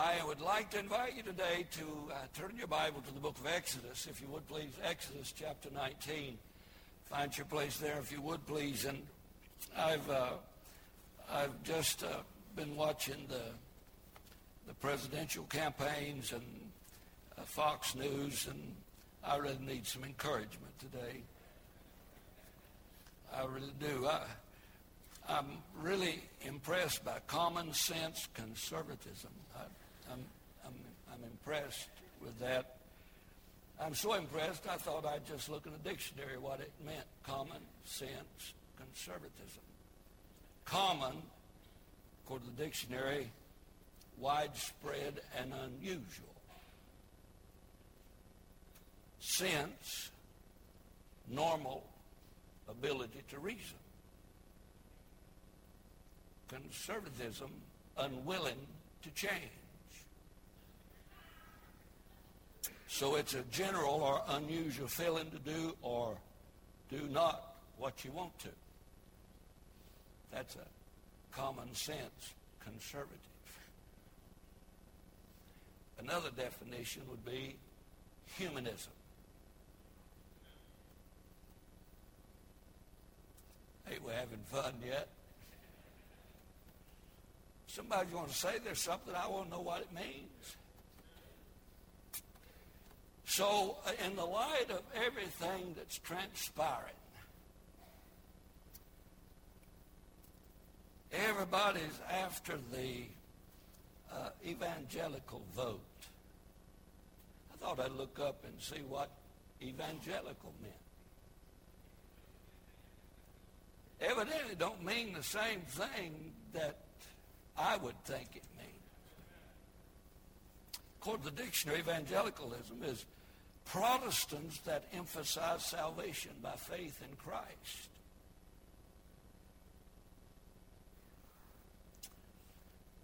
I would like to invite you today to uh, turn your Bible to the book of Exodus, if you would please. Exodus chapter 19. Find your place there, if you would please. And I've uh, I've just uh, been watching the the presidential campaigns and uh, Fox News, and I really need some encouragement today. I really do. I, I'm really impressed by common sense conservatism. I'm, I'm, I'm impressed with that. I'm so impressed, I thought I'd just look in the dictionary what it meant, common sense conservatism. Common, according to the dictionary, widespread and unusual. Sense, normal ability to reason. Conservatism, unwilling to change. So it's a general or unusual feeling to do or do not what you want to. That's a common sense conservative. Another definition would be humanism. Hey, we're having fun yet? Somebody want to say there's something I want to know what it means. So, uh, in the light of everything that's transpiring, everybody's after the uh, evangelical vote. I thought I'd look up and see what evangelical meant. Evidently, don't mean the same thing that I would think it means. According to the dictionary, evangelicalism is Protestants that emphasize salvation by faith in Christ.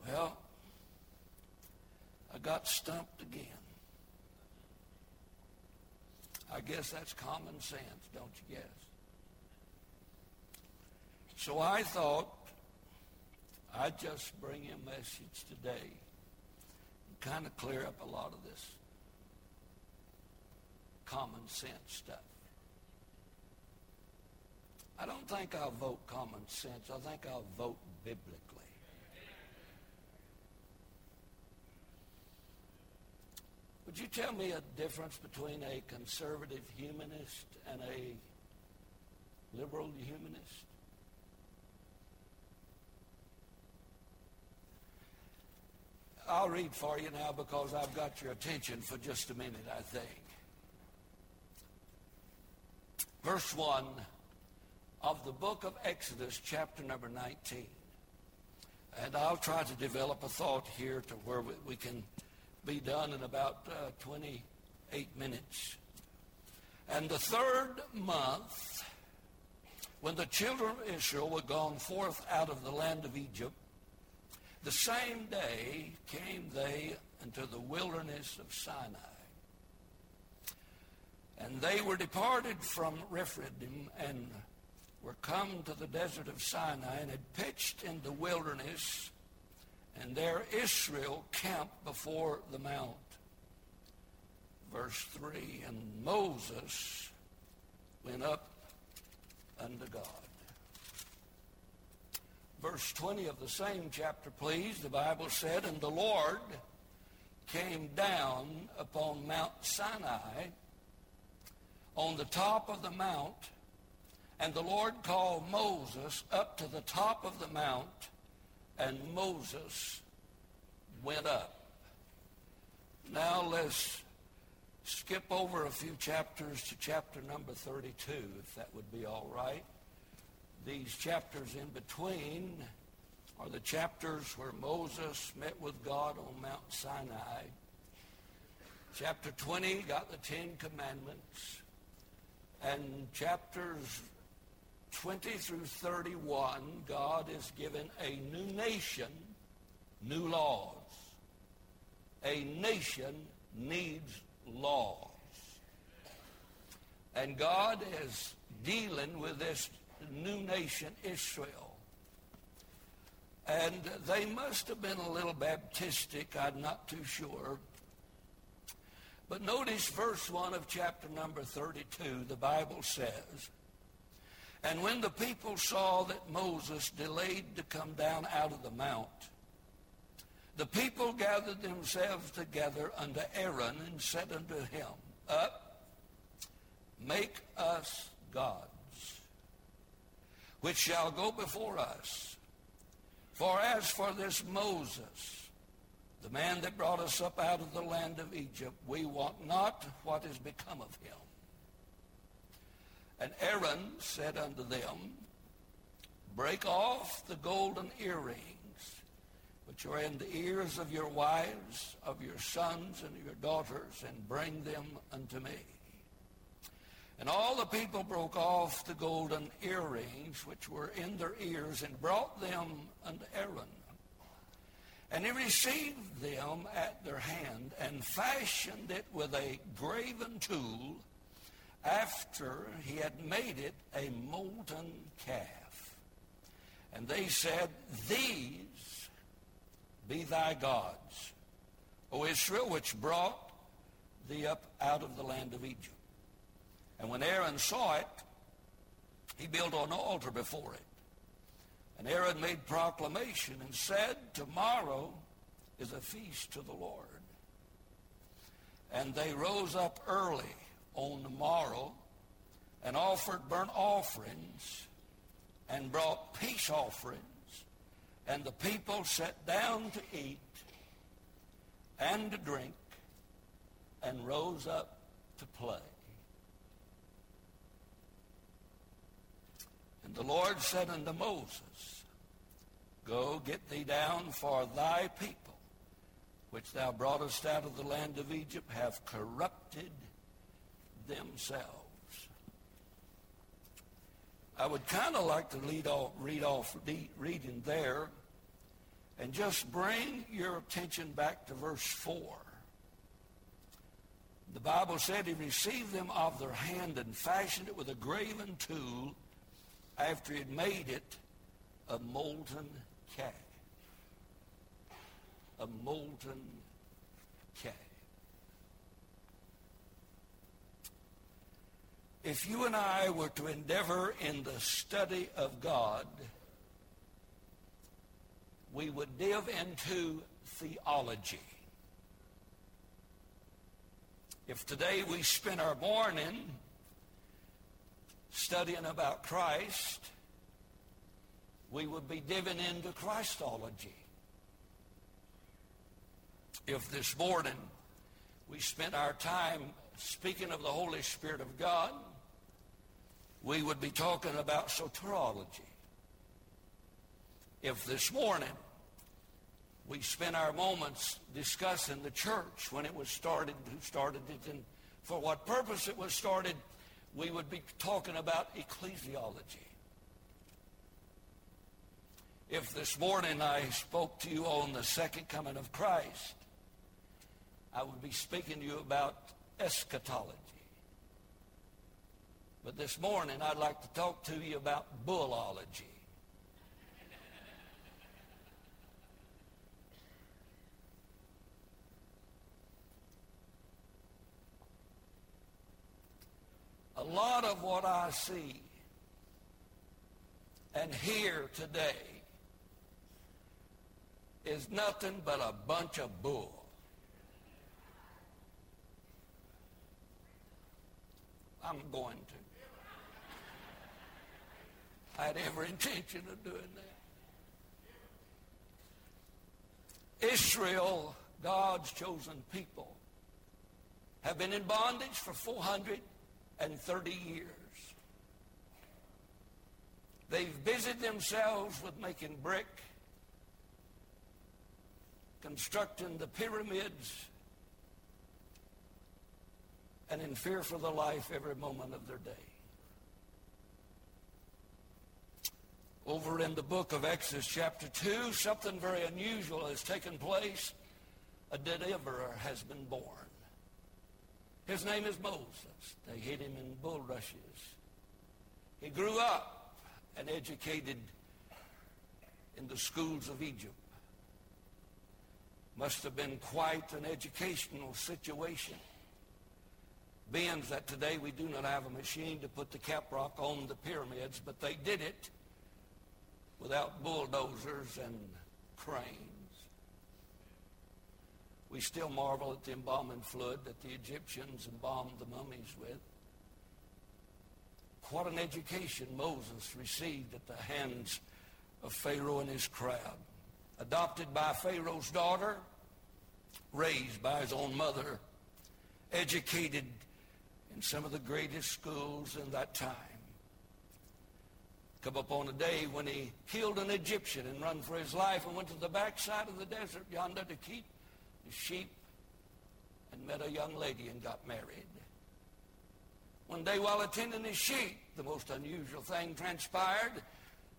Well, I got stumped again. I guess that's common sense, don't you guess? So I thought I'd just bring you a message today and kind of clear up a lot of this common sense stuff. I don't think I'll vote common sense. I think I'll vote biblically. Would you tell me a difference between a conservative humanist and a liberal humanist? I'll read for you now because I've got your attention for just a minute, I think. Verse 1 of the book of Exodus, chapter number 19. And I'll try to develop a thought here to where we can be done in about uh, 28 minutes. And the third month, when the children of Israel were gone forth out of the land of Egypt, the same day came they into the wilderness of Sinai. And they were departed from Rephidim and were come to the desert of Sinai and had pitched in the wilderness, and there Israel camped before the mount. Verse 3 And Moses went up unto God verse 20 of the same chapter, please, the Bible said, And the Lord came down upon Mount Sinai on the top of the mount, and the Lord called Moses up to the top of the mount, and Moses went up. Now let's skip over a few chapters to chapter number 32, if that would be all right. These chapters in between are the chapters where Moses met with God on Mount Sinai. Chapter 20 got the Ten Commandments. And chapters 20 through 31, God is given a new nation, new laws. A nation needs laws. And God is dealing with this new nation, Israel. And they must have been a little Baptistic. I'm not too sure. But notice verse 1 of chapter number 32. The Bible says, And when the people saw that Moses delayed to come down out of the mount, the people gathered themselves together unto Aaron and said unto him, Up, make us gods, which shall go before us. For as for this Moses, the man that brought us up out of the land of Egypt, we want not what is become of him. And Aaron said unto them, Break off the golden earrings which are in the ears of your wives, of your sons, and your daughters, and bring them unto me. And all the people broke off the golden earrings which were in their ears and brought them unto Aaron. And he received them at their hand and fashioned it with a graven tool after he had made it a molten calf. And they said, These be thy gods, O Israel, which brought thee up out of the land of Egypt. And when Aaron saw it, he built an altar before it. And Aaron made proclamation and said, Tomorrow is a feast to the Lord. And they rose up early on the morrow and offered burnt offerings and brought peace offerings. And the people sat down to eat and to drink and rose up to play. And the Lord said unto Moses, Go get thee down, for thy people, which thou broughtest out of the land of Egypt, have corrupted themselves. I would kind of like to lead off, read off reading there and just bring your attention back to verse 4. The Bible said he received them of their hand and fashioned it with a graven tool after he had made it a molten calf. A molten calf. If you and I were to endeavor in the study of God, we would dive into theology. If today we spend our morning studying about Christ, we would be diving into Christology. If this morning we spent our time speaking of the Holy Spirit of God, we would be talking about soteriology. If this morning we spent our moments discussing the church when it was started, who started it, and for what purpose it was started, we would be talking about ecclesiology. If this morning I spoke to you on the second coming of Christ, I would be speaking to you about eschatology. But this morning I'd like to talk to you about bullology. A lot of what I see and hear today is nothing but a bunch of bull. I'm going to. I had every intention of doing that. Israel, God's chosen people, have been in bondage for 400 and 30 years. They've busied themselves with making brick, constructing the pyramids, and in fear for the life every moment of their day. Over in the book of Exodus, chapter 2, something very unusual has taken place. A deliverer has been born. His name is Moses. They hid him in bulrushes. He grew up and educated in the schools of Egypt. Must have been quite an educational situation. Being that today we do not have a machine to put the caprock on the pyramids, but they did it without bulldozers and cranes. We still marvel at the embalming fluid that the Egyptians embalmed the mummies with. What an education Moses received at the hands of Pharaoh and his crowd. Adopted by Pharaoh's daughter, raised by his own mother, educated in some of the greatest schools in that time. Come upon a day when he killed an Egyptian and run for his life and went to the backside of the desert yonder to keep sheep and met a young lady and got married. One day while attending his sheep, the most unusual thing transpired.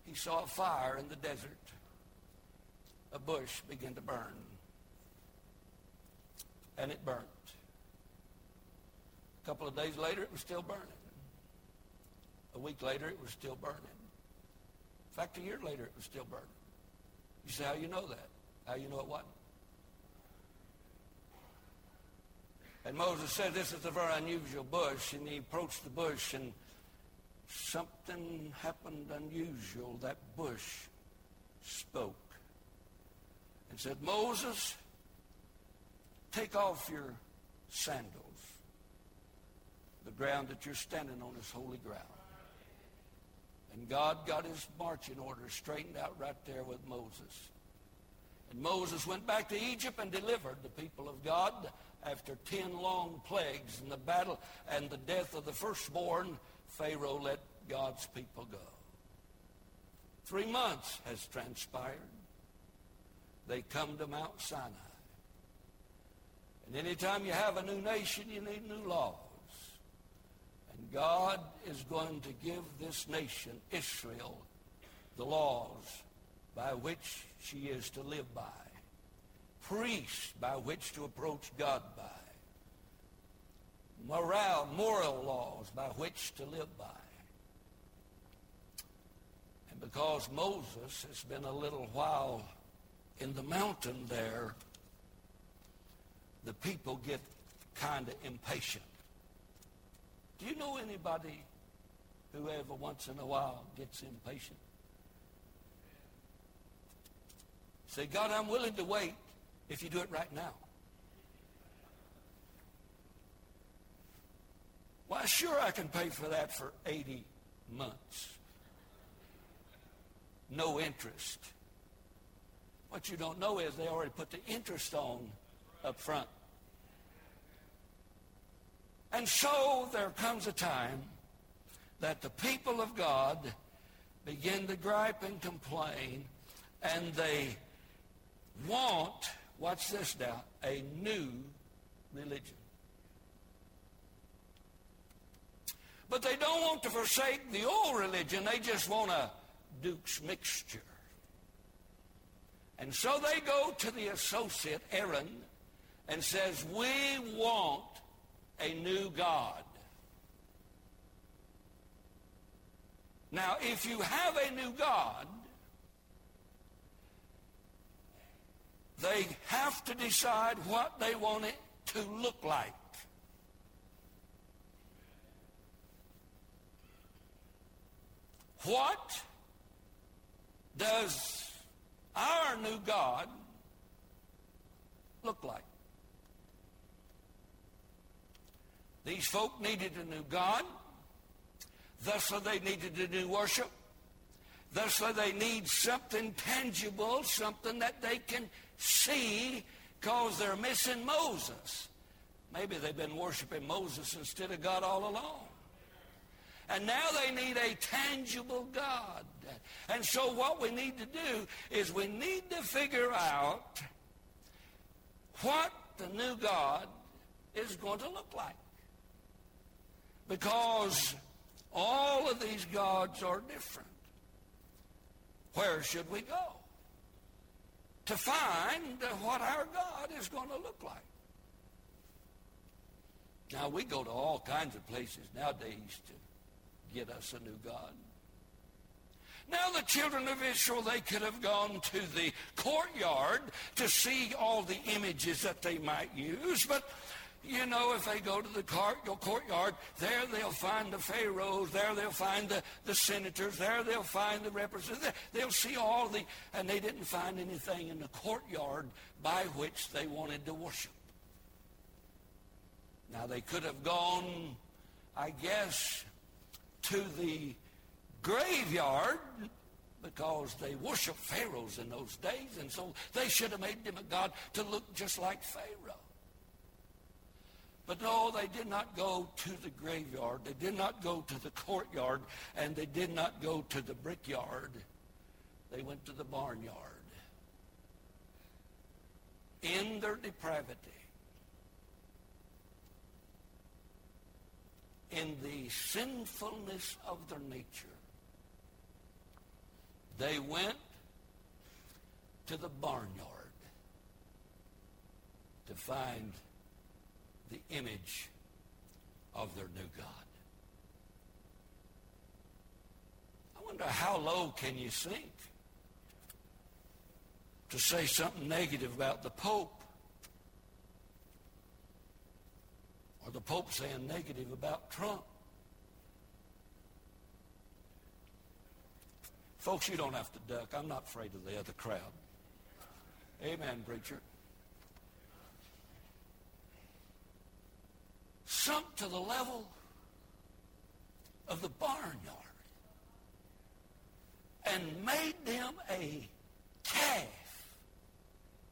He saw a fire in the desert. A bush began to burn. And it burnt. A couple of days later, it was still burning. A week later, it was still burning. In fact, a year later, it was still burning. You say, how you know that? How you know it wasn't? And Moses said, this is a very unusual bush. And he approached the bush and something happened unusual. That bush spoke and said, Moses, take off your sandals. The ground that you're standing on is holy ground. And God got his marching orders straightened out right there with Moses. And Moses went back to Egypt and delivered the people of God after ten long plagues and the battle and the death of the firstborn. Pharaoh let God's people go. Three months has transpired. They come to Mount Sinai. And anytime you have a new nation, you need new laws. And God is going to give this nation, Israel, the laws by which she is to live by. Priests by which to approach God by. Moral, moral laws by which to live by. And because Moses has been a little while in the mountain there, the people get kind of impatient. Do you know anybody who ever once in a while gets impatient? Say, God, I'm willing to wait if you do it right now. Why, sure, I can pay for that for 80 months. No interest. What you don't know is they already put the interest on up front. And so there comes a time that the people of God begin to gripe and complain, and they want, watch this now, a new religion. But they don't want to forsake the old religion. They just want a Duke's mixture. And so they go to the associate, Aaron, and says, we want a new God. Now, if you have a new God, they have to decide what they want it to look like. What does our new God look like? These folk needed a new God. Thusly, they needed a new worship. Thusly, they need something tangible, something that they can see because they're missing Moses. Maybe they've been worshiping Moses instead of God all along. And now they need a tangible God. And so what we need to do is we need to figure out what the new God is going to look like. Because all of these gods are different. Where should we go? To find what our God is going to look like. Now, we go to all kinds of places nowadays to get us a new God. Now the children of Israel, they could have gone to the courtyard to see all the images that they might use, but you know, if they go to the courtyard, there they'll find the pharaohs, there they'll find the, the senators, there they'll find the representatives. They'll see all the, and they didn't find anything in the courtyard by which they wanted to worship. Now they could have gone, I guess, to the graveyard because they worshiped pharaohs in those days, and so they should have made them a god to look just like Pharaoh. But no, they did not go to the graveyard. They did not go to the courtyard, and they did not go to the brickyard. They went to the barnyard. In their depravity, in the sinfulness of their nature, they went to the barnyard to find the image of their new God. I wonder how low can you sink to say something negative about the Pope or the Pope saying negative about Trump. Folks, you don't have to duck. I'm not afraid of the other crowd. Amen, preacher. Sunk to the level of the barnyard and made them a calf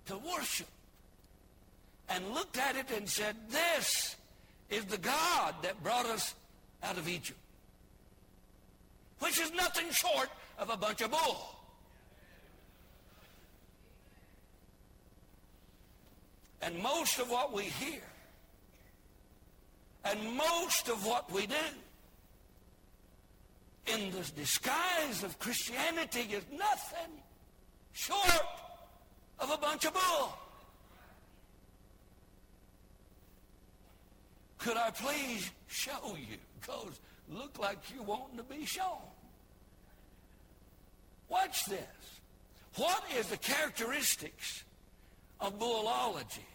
to worship and looked at it and said, This is the God that brought us out of Egypt, which is nothing short of a bunch of bull. And most of what we hear and most of what we do in the disguise of Christianity is nothing short of a bunch of bull. Could I please show you? Because look like you're wanting to be shown. Watch this. What is the characteristics of bullology?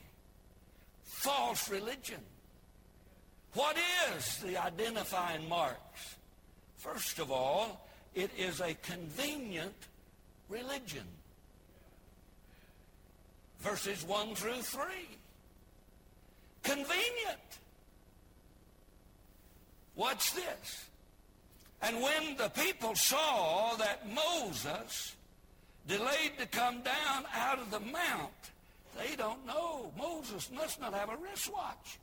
False religion. What is the identifying marks? First of all, it is a convenient religion. Verses 1 through 3. Convenient. Watch this. And when the people saw that Moses delayed to come down out of the mount, they don't know. Moses must not have a wristwatch.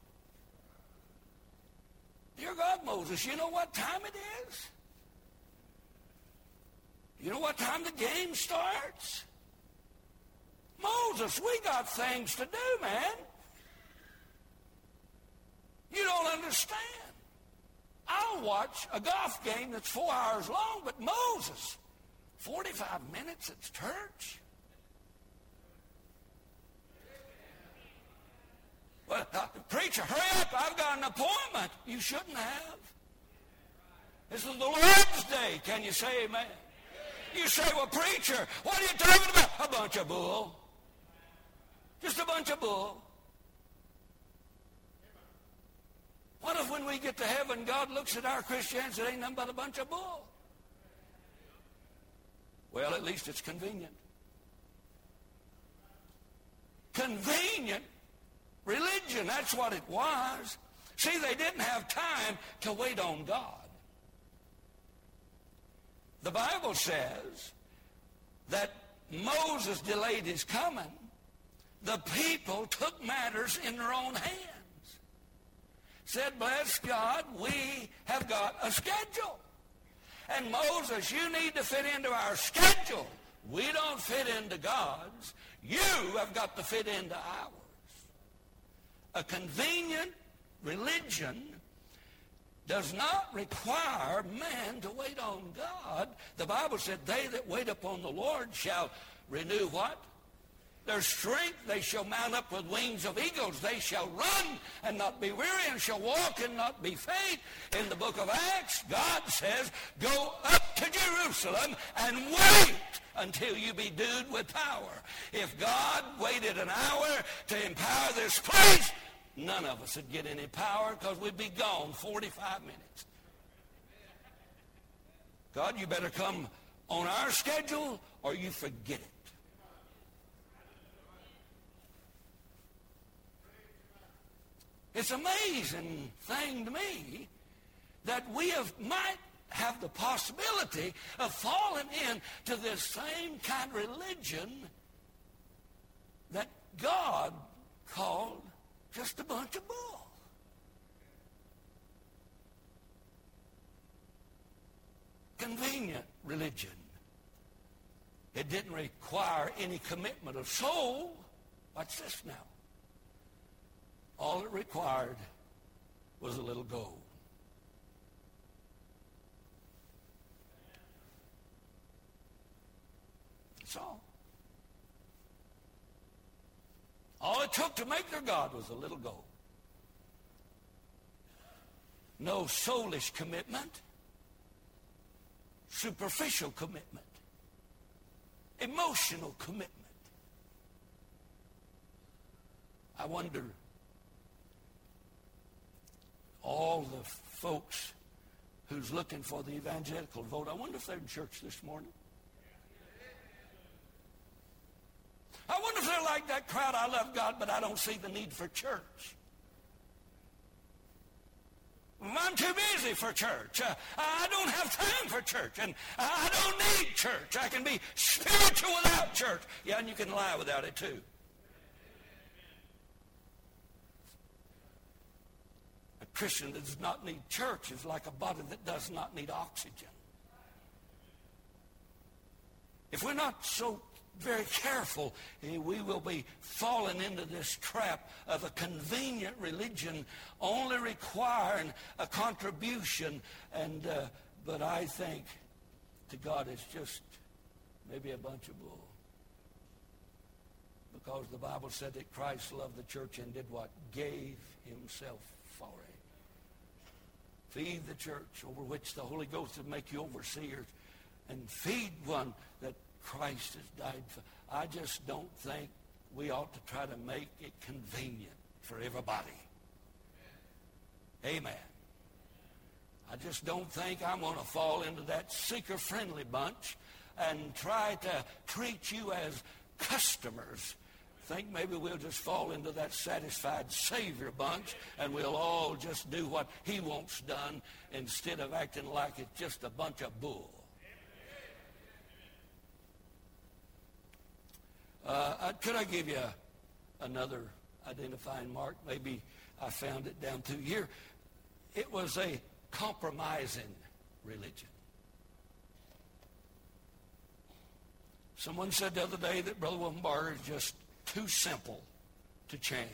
Dear God, Moses, you know what time it is? You know what time the game starts? Moses, we got things to do, man. You don't understand. I'll watch a golf game that's four hours long, but Moses, 45 minutes at church? Well, preacher, hurry up. I've got an appointment. You shouldn't have. This is the Lord's day. Can you say amen? You say, well, preacher, what are you talking about? A bunch of bull. Just a bunch of bull. What if when we get to heaven, God looks at our Christians, it ain't nothing but a bunch of bull? Well, at least it's convenient. Convenient religion. That's what it was. See, they didn't have time to wait on God. The Bible says that Moses delayed his coming. The people took matters in their own hands. Said, bless God, we have got a schedule. And Moses, you need to fit into our schedule. We don't fit into God's. You have got to fit into ours a convenient religion does not require man to wait on God. The Bible said, they that wait upon the Lord shall renew what? Their strength, they shall mount up with wings of eagles. They shall run and not be weary and shall walk and not be faint. In the book of Acts, God says, go up to Jerusalem and wait until you be endued with power. If God waited an hour to empower this place, none of us would get any power because we'd be gone 45 minutes. God, you better come on our schedule or you forget it. It's amazing thing to me that we have, might have the possibility of falling into this same kind of religion that God called just a bunch of bull. Convenient religion. It didn't require any commitment of soul. Watch this now. All it required was a little gold. That's all. All it took to make their God was a little gold. No soulish commitment, superficial commitment, emotional commitment. I wonder, all the folks who's looking for the evangelical vote, I wonder if they're in church this morning. I wonder if they're like that crowd, I love God, but I don't see the need for church. I'm too busy for church. Uh, I don't have time for church. And I don't need church. I can be spiritual without church. Yeah, and you can lie without it too. A Christian that does not need church is like a body that does not need oxygen. If we're not so very careful, eh, we will be falling into this trap of a convenient religion only requiring a contribution. And uh, but I think to God it's just maybe a bunch of bull. Because the Bible said that Christ loved the church and did what? Gave himself for it. Feed the church over which the Holy Ghost would make you overseers and feed one that Christ has died for. I just don't think we ought to try to make it convenient for everybody. Amen. I just don't think I'm going to fall into that seeker-friendly bunch and try to treat you as customers. Think maybe we'll just fall into that satisfied Savior bunch and we'll all just do what he wants done instead of acting like it's just a bunch of bull. Uh, could I give you another identifying mark? Maybe I found it down through here. It was a compromising religion. Someone said the other day that Brother William is just too simple to change.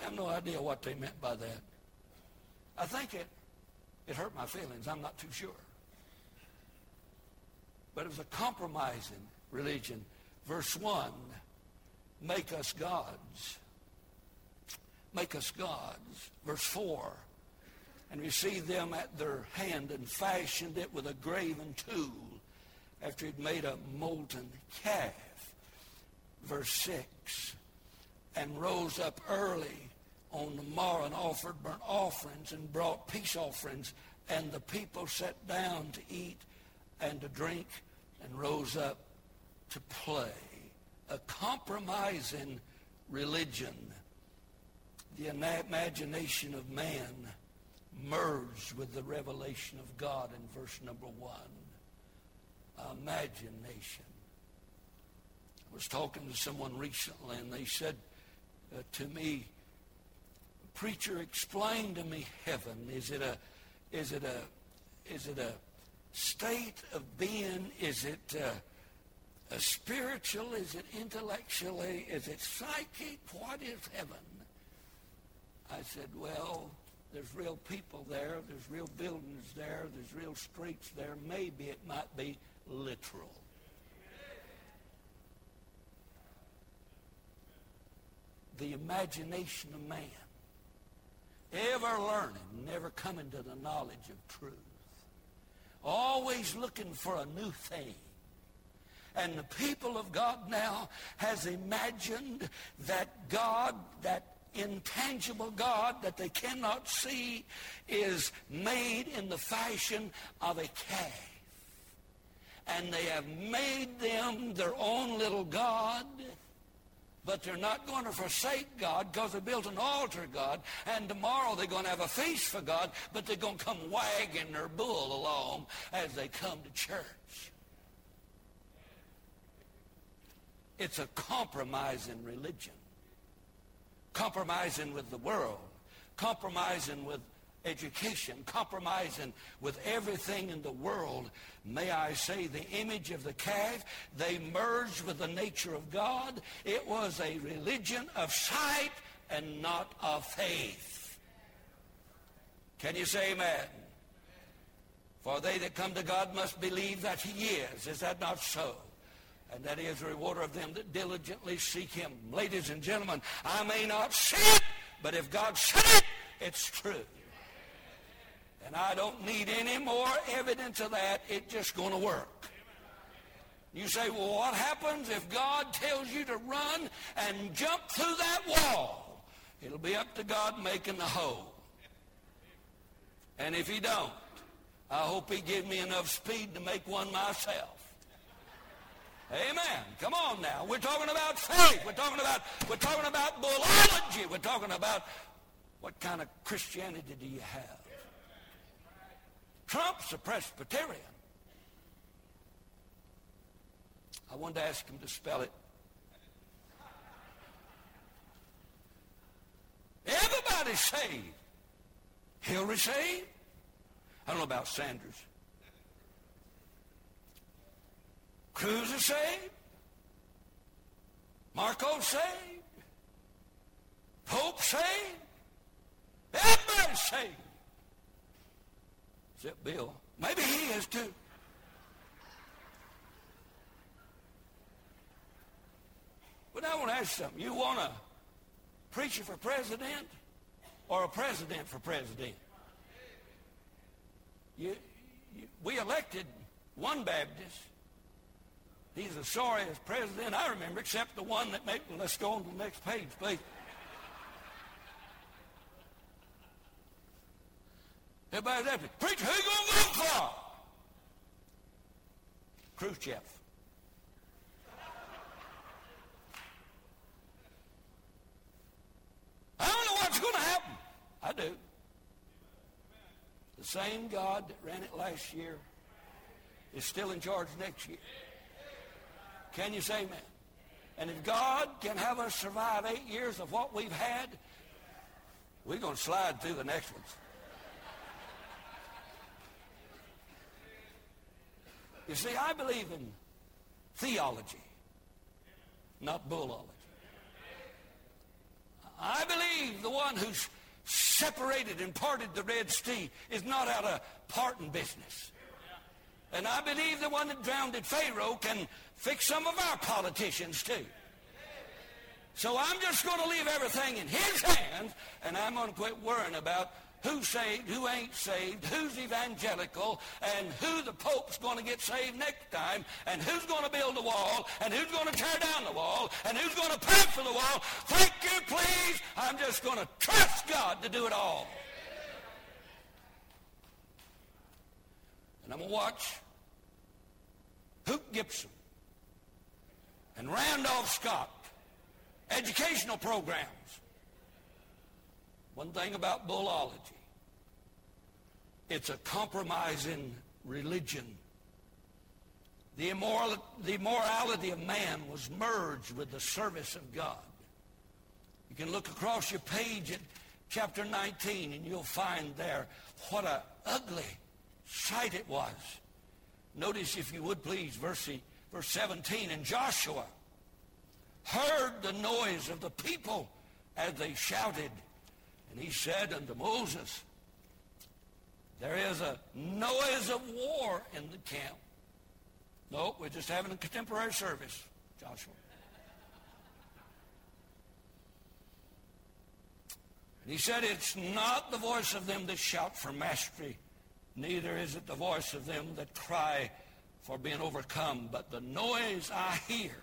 I have no idea what they meant by that. I think it, it hurt my feelings. I'm not too sure. But it was a compromising religion. Verse 1, make us gods. Make us gods. Verse 4, and received them at their hand and fashioned it with a graven tool after he'd made a molten calf. Verse 6, and rose up early on the morrow and offered burnt offerings and brought peace offerings. And the people sat down to eat and to drink and rose up to play, a compromising religion. The imagination of man merged with the revelation of God in verse number one. Imagination. I was talking to someone recently and they said uh, to me, preacher, explain to me heaven. Is it a, is it a, is it a state of being? Is it, uh, spiritual? Is it intellectually? Is it psychic? What is heaven? I said, well, there's real people there. There's real buildings there. There's real streets there. Maybe it might be literal. The imagination of man. Ever learning, never coming to the knowledge of truth. always looking for a new thing. And the people of God now has imagined that God, that intangible God that they cannot see is made in the fashion of a calf. And they have made them their own little God but they're not going to forsake God because they built an altar God. And tomorrow they're going to have a feast for God, but they're going to come wagging their bull along as they come to church. It's a compromising religion. Compromising with the world. Compromising with education, compromising with everything in the world. May I say the image of the calf, they merged with the nature of God. It was a religion of sight and not of faith. Can you say amen? For they that come to God must believe that he is. Is that not so? And that he is a rewarder of them that diligently seek him. Ladies and gentlemen, I may not see it, but if God said it, it's true. And I don't need any more evidence of that. It's just going to work. You say, well, what happens if God tells you to run and jump through that wall? It'll be up to God making the hole. And if he don't, I hope he give me enough speed to make one myself. Amen. Come on now. We're talking about faith. We're talking about we're talking about bullology. We're talking about what kind of Christianity do you have? Trump's a Presbyterian. I wanted to ask him to spell it. Everybody's saved. Hillary saved. I don't know about Sanders. Cruz is saved. Marco saved. Pope saved. Everybody's saved. Except Bill. Maybe he is too. But I want to ask you something. You want a preacher for president or a president for president? You, you, we elected one Baptist. He's sorry as president I remember, except the one that made. Let's go on to the next page, please. Everybody's asking, Preacher, who you going to vote for? Khrushchev. I don't know what's going to happen. I do. The same God that ran it last year is still in charge next year. Can you say amen? And if God can have us survive eight years of what we've had, we're going to slide through the next ones. You see, I believe in theology, not bullology. I believe the one who's separated and parted the Red Sea is not out of parting business. And I believe the one that drowned Pharaoh can fix some of our politicians too. So I'm just going to leave everything in his hands, and I'm going to quit worrying about who's saved, who ain't saved, who's evangelical, and who the Pope's going to get saved next time, and who's going to build the wall, and who's going to tear down the wall, and who's going to pay for the wall. Thank you, please. I'm just going to trust God to do it all. And I'm going to watch Hoot Gibson and Randolph Scott educational programs one thing about bullology, it's a compromising religion. The, immoral, the immorality of man was merged with the service of God. You can look across your page at chapter 19 and you'll find there what a ugly sight it was. Notice, if you would please, verse, verse 17. And Joshua heard the noise of the people as they shouted and he said unto Moses, There is a noise of war in the camp. No, we're just having a contemporary service, Joshua. And he said, It's not the voice of them that shout for mastery, neither is it the voice of them that cry for being overcome, but the noise I hear,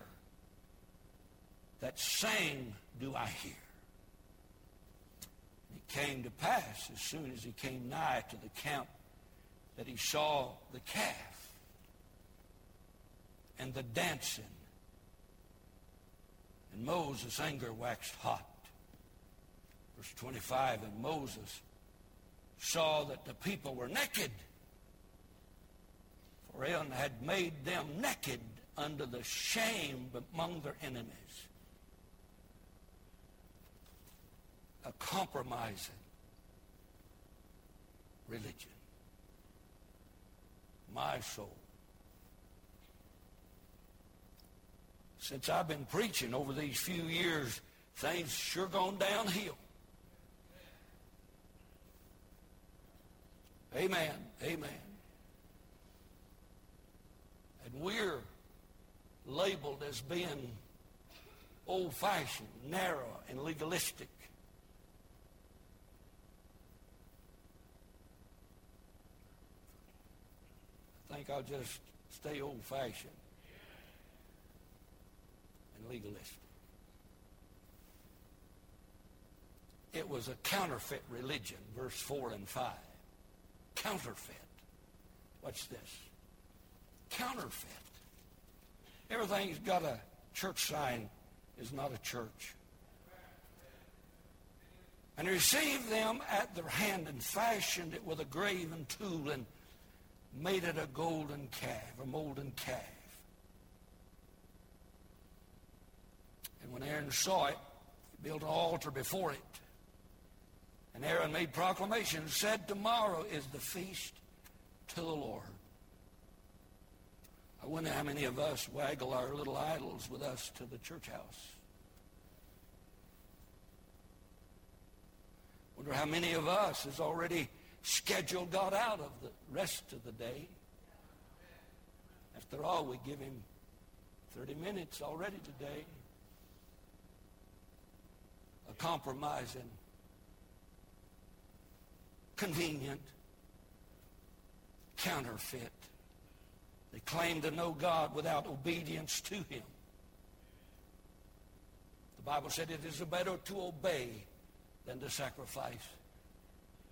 that saying do I hear. It came to pass as soon as he came nigh to the camp that he saw the calf and the dancing. And Moses' anger waxed hot. Verse 25, and Moses saw that the people were naked. For Aaron had made them naked under the shame among their enemies. A compromising religion. My soul. Since I've been preaching over these few years, things sure gone downhill. Amen. Amen. And we're labeled as being old-fashioned, narrow, and legalistic. I think I'll just stay old-fashioned and legalistic. It was a counterfeit religion, verse 4 and 5 counterfeit. What's this. Counterfeit. Everything's got a church sign is not a church. And received them at their hand and fashioned it with a graven tool and made it a golden calf, a molten calf. And when Aaron saw it, he built an altar before it and Aaron made proclamation and said, Tomorrow is the feast to the Lord. I wonder how many of us waggle our little idols with us to the church house. Wonder how many of us has already scheduled God out of the rest of the day. After all, we give him 30 minutes already today. A compromising convenient, counterfeit. They claim to know God without obedience to him. The Bible said it is better to obey than to sacrifice.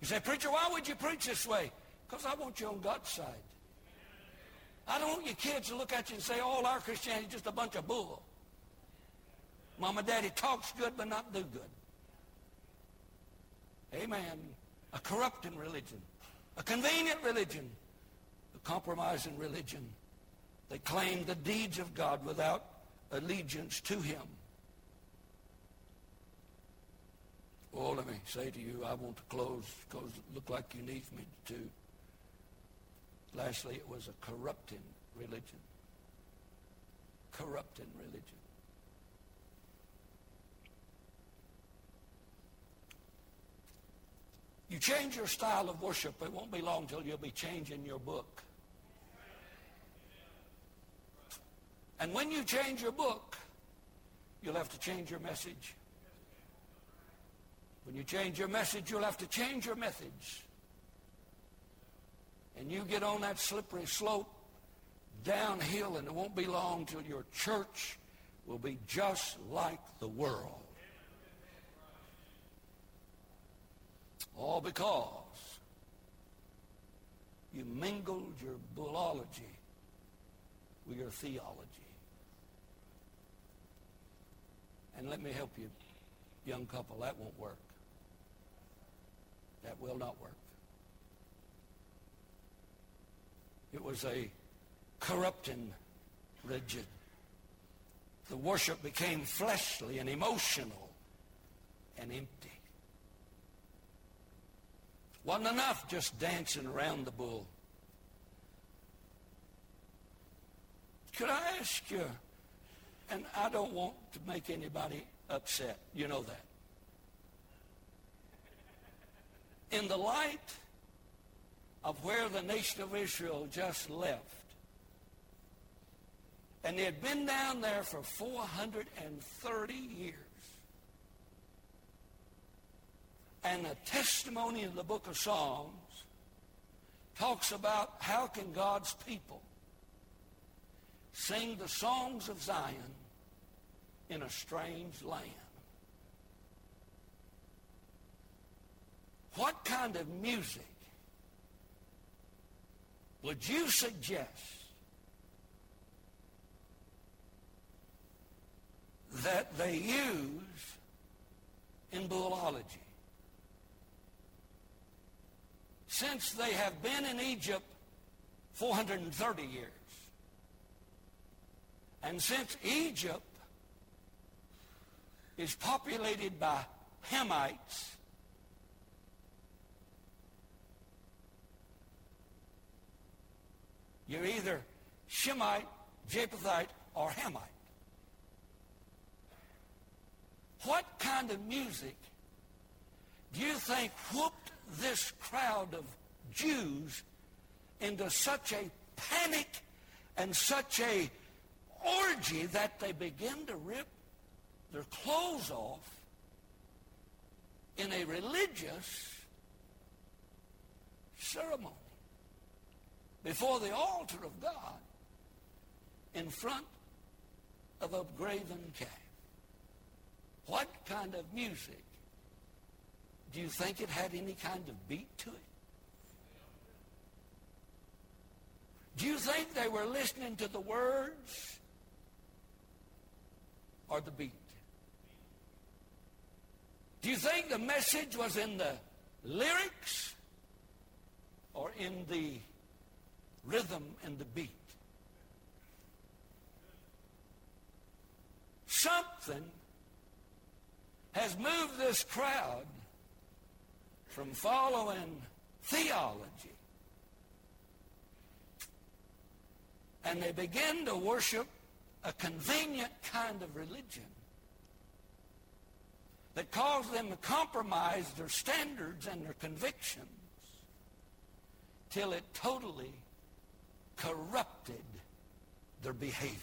You say, preacher, why would you preach this way? Because I want you on God's side. I don't want your kids to look at you and say, all our Christianity is just a bunch of bull. Mama, daddy talks good but not do good. Amen a corrupting religion, a convenient religion, a compromising religion. They claim the deeds of God without allegiance to him. Oh, let me say to you, I want to close because it looked like you need me to. Lastly, it was a corrupting religion. Corrupting religion. Change your style of worship, it won't be long till you'll be changing your book. And when you change your book, you'll have to change your message. When you change your message, you'll have to change your methods. And you get on that slippery slope downhill, and it won't be long till your church will be just like the world. All because you mingled your bullology with your theology. And let me help you, young couple, that won't work. That will not work. It was a corrupting religion. The worship became fleshly and emotional and empty. Wasn't enough just dancing around the bull. Could I ask you, and I don't want to make anybody upset, you know that. In the light of where the nation of Israel just left, and they had been down there for 430 years, and a testimony in the book of Psalms talks about how can God's people sing the songs of Zion in a strange land. What kind of music would you suggest that they use in Bullology? Since they have been in Egypt 430 years, and since Egypt is populated by Hamites, you're either Shemite, Japhethite, or Hamite. What kind of music do you think whooped this crowd of Jews into such a panic and such a orgy that they begin to rip their clothes off in a religious ceremony before the altar of God in front of a graven calf. What kind of music? Do you think it had any kind of beat to it? Do you think they were listening to the words or the beat? Do you think the message was in the lyrics or in the rhythm and the beat? Something has moved this crowd from following theology and they begin to worship a convenient kind of religion that caused them to compromise their standards and their convictions till it totally corrupted their behavior.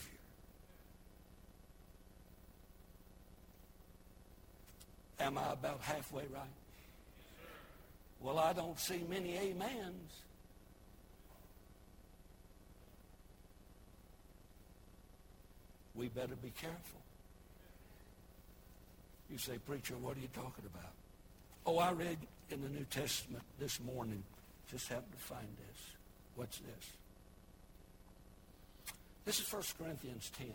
Am I about halfway right? Well, I don't see many amens. we better be careful. You say, Preacher, what are you talking about? Oh, I read in the New Testament this morning. Just happened to find this. What's this? This is 1 Corinthians 10.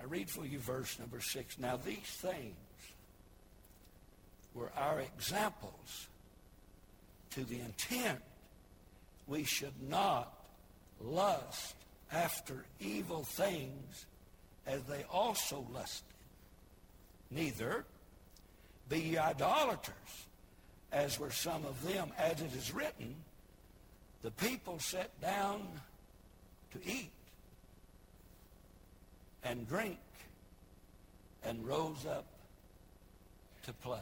I read for you verse number 6. Now these things were our examples to the intent we should not lust after evil things as they also lusted. Neither be ye idolaters, as were some of them, as it is written, the people sat down to eat and drink and rose up to play.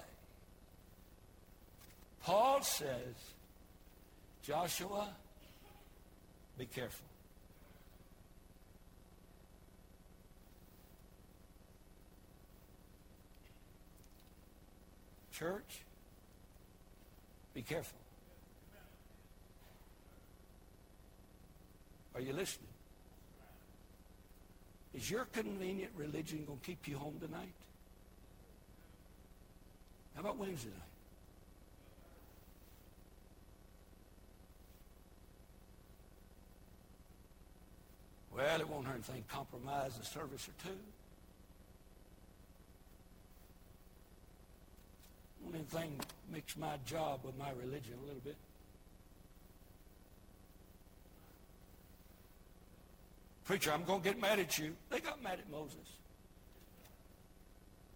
Paul says, Joshua, be careful. Church, be careful. Are you listening? Is your convenient religion going to keep you home tonight? How about Wednesday night? Well, it won't hurt anything. Compromise a service or two. One thing mix my job with my religion a little bit. Preacher, I'm going to get mad at you. They got mad at Moses.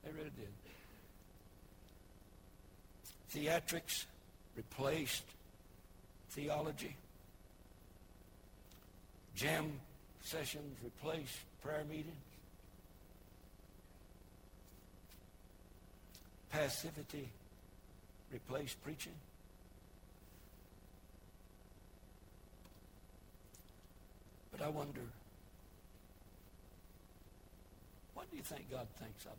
They really did. Theatrics replaced theology. Jam sessions replace prayer meetings. Passivity replace preaching? But I wonder, what do you think God thinks of it?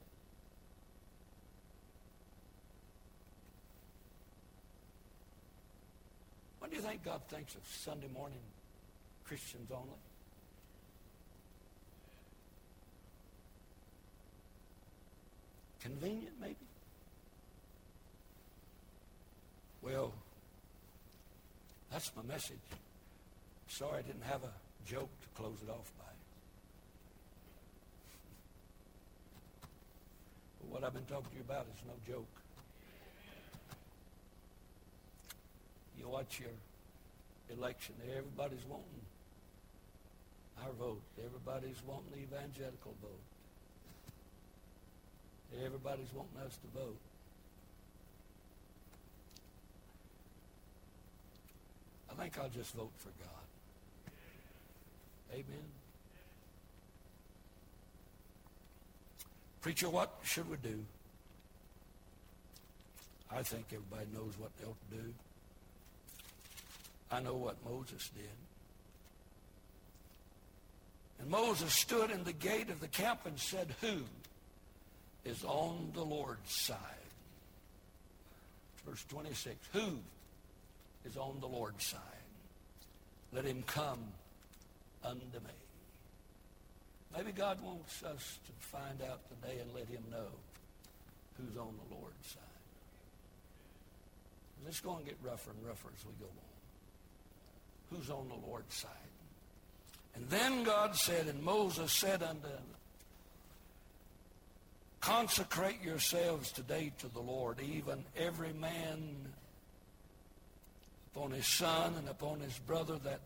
What do you think God thinks of Sunday morning Christians only? Convenient, maybe? Well, that's my message. Sorry I didn't have a joke to close it off by. But what I've been talking to you about is no joke. You watch your election. Everybody's wanting our vote. Everybody's wanting the evangelical vote. Everybody's wanting us to vote. I think I'll just vote for God. Amen. Preacher, what should we do? I think everybody knows what they ought to do. I know what Moses did. And Moses stood in the gate of the camp and said, Who is on the Lord's side? Verse 26. Who is on the Lord's side? Let him come unto me. Maybe God wants us to find out today and let him know who's on the Lord's side. It's going to get rougher and rougher as we go on. Who's on the Lord's side? And then God said, and Moses said unto Consecrate yourselves today to the Lord, even every man upon his son and upon his brother, that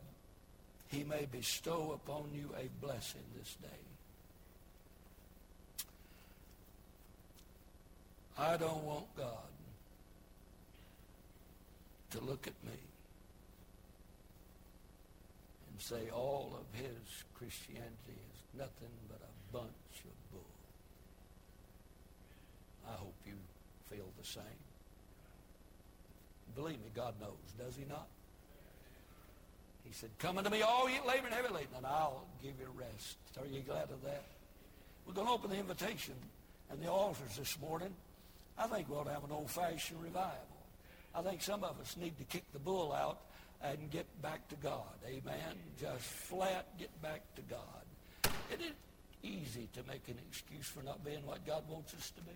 he may bestow upon you a blessing this day. I don't want God to look at me and say all of his Christianity is nothing but a bunch of bull. I hope you feel the same. Believe me, God knows, does he not? He said, Come unto me, all ye labor and heavy laden, and I'll give you rest. Are you glad of that? We're going to open the invitation and the altars this morning. I think we ought to have an old-fashioned revival. I think some of us need to kick the bull out and get back to God. Amen. Just flat get back to God. It is easy to make an excuse for not being what God wants us to be.